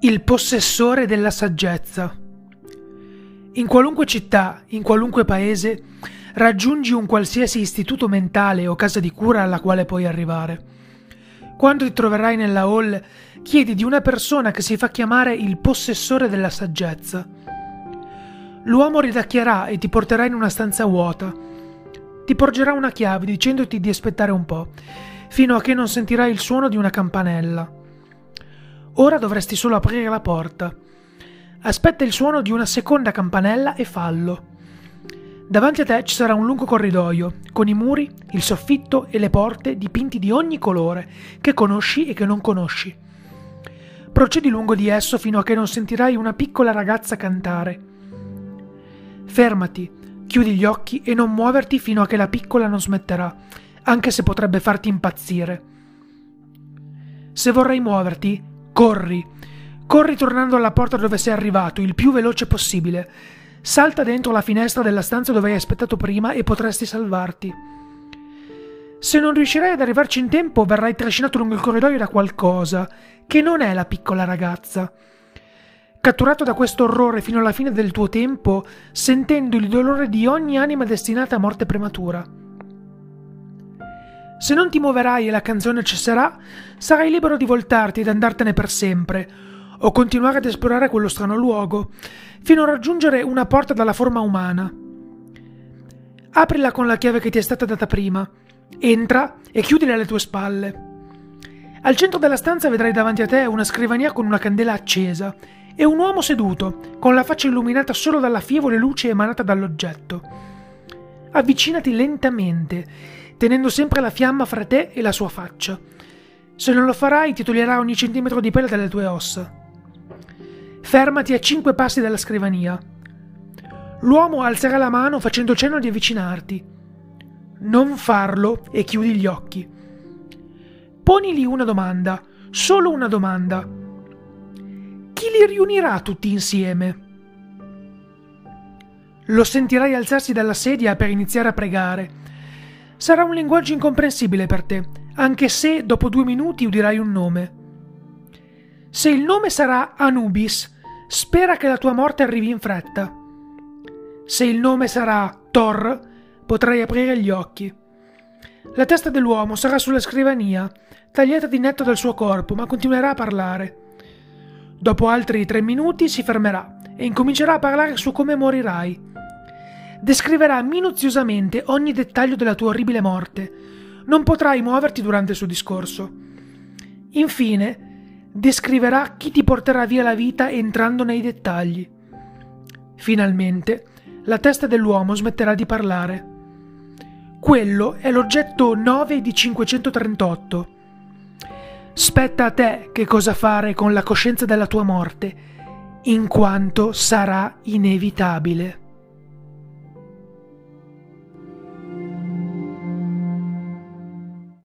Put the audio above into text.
Il possessore della saggezza. In qualunque città, in qualunque paese, raggiungi un qualsiasi istituto mentale o casa di cura alla quale puoi arrivare. Quando ti troverai nella hall, chiedi di una persona che si fa chiamare il possessore della saggezza. L'uomo ridacchierà e ti porterà in una stanza vuota. Ti porgerà una chiave dicendoti di aspettare un po', fino a che non sentirai il suono di una campanella. Ora dovresti solo aprire la porta. Aspetta il suono di una seconda campanella e fallo. Davanti a te ci sarà un lungo corridoio, con i muri, il soffitto e le porte dipinti di ogni colore, che conosci e che non conosci. Procedi lungo di esso fino a che non sentirai una piccola ragazza cantare. Fermati, chiudi gli occhi e non muoverti fino a che la piccola non smetterà, anche se potrebbe farti impazzire. Se vorrai muoverti, Corri. Corri tornando alla porta dove sei arrivato, il più veloce possibile. Salta dentro la finestra della stanza dove hai aspettato prima e potresti salvarti. Se non riuscirai ad arrivarci in tempo, verrai trascinato lungo il corridoio da qualcosa, che non è la piccola ragazza. Catturato da questo orrore fino alla fine del tuo tempo, sentendo il dolore di ogni anima destinata a morte prematura. Se non ti muoverai e la canzone cesserà, sarai libero di voltarti ed andartene per sempre, o continuare ad esplorare quello strano luogo, fino a raggiungere una porta dalla forma umana. Aprila con la chiave che ti è stata data prima, entra e chiudila alle tue spalle. Al centro della stanza vedrai davanti a te una scrivania con una candela accesa e un uomo seduto, con la faccia illuminata solo dalla fievole luce emanata dall'oggetto. Avvicinati lentamente tenendo sempre la fiamma fra te e la sua faccia. Se non lo farai, ti toglierà ogni centimetro di pelle dalle tue ossa. Fermati a cinque passi dalla scrivania. L'uomo alzerà la mano facendo cenno di avvicinarti. Non farlo e chiudi gli occhi. Ponili una domanda, solo una domanda. Chi li riunirà tutti insieme? Lo sentirai alzarsi dalla sedia per iniziare a pregare Sarà un linguaggio incomprensibile per te, anche se dopo due minuti udirai un nome. Se il nome sarà Anubis, spera che la tua morte arrivi in fretta. Se il nome sarà Thor, potrai aprire gli occhi. La testa dell'uomo sarà sulla scrivania, tagliata di netto dal suo corpo, ma continuerà a parlare. Dopo altri tre minuti si fermerà e incomincerà a parlare su come morirai descriverà minuziosamente ogni dettaglio della tua orribile morte. Non potrai muoverti durante il suo discorso. Infine, descriverà chi ti porterà via la vita entrando nei dettagli. Finalmente, la testa dell'uomo smetterà di parlare. Quello è l'oggetto 9 di 538. Spetta a te che cosa fare con la coscienza della tua morte, in quanto sarà inevitabile.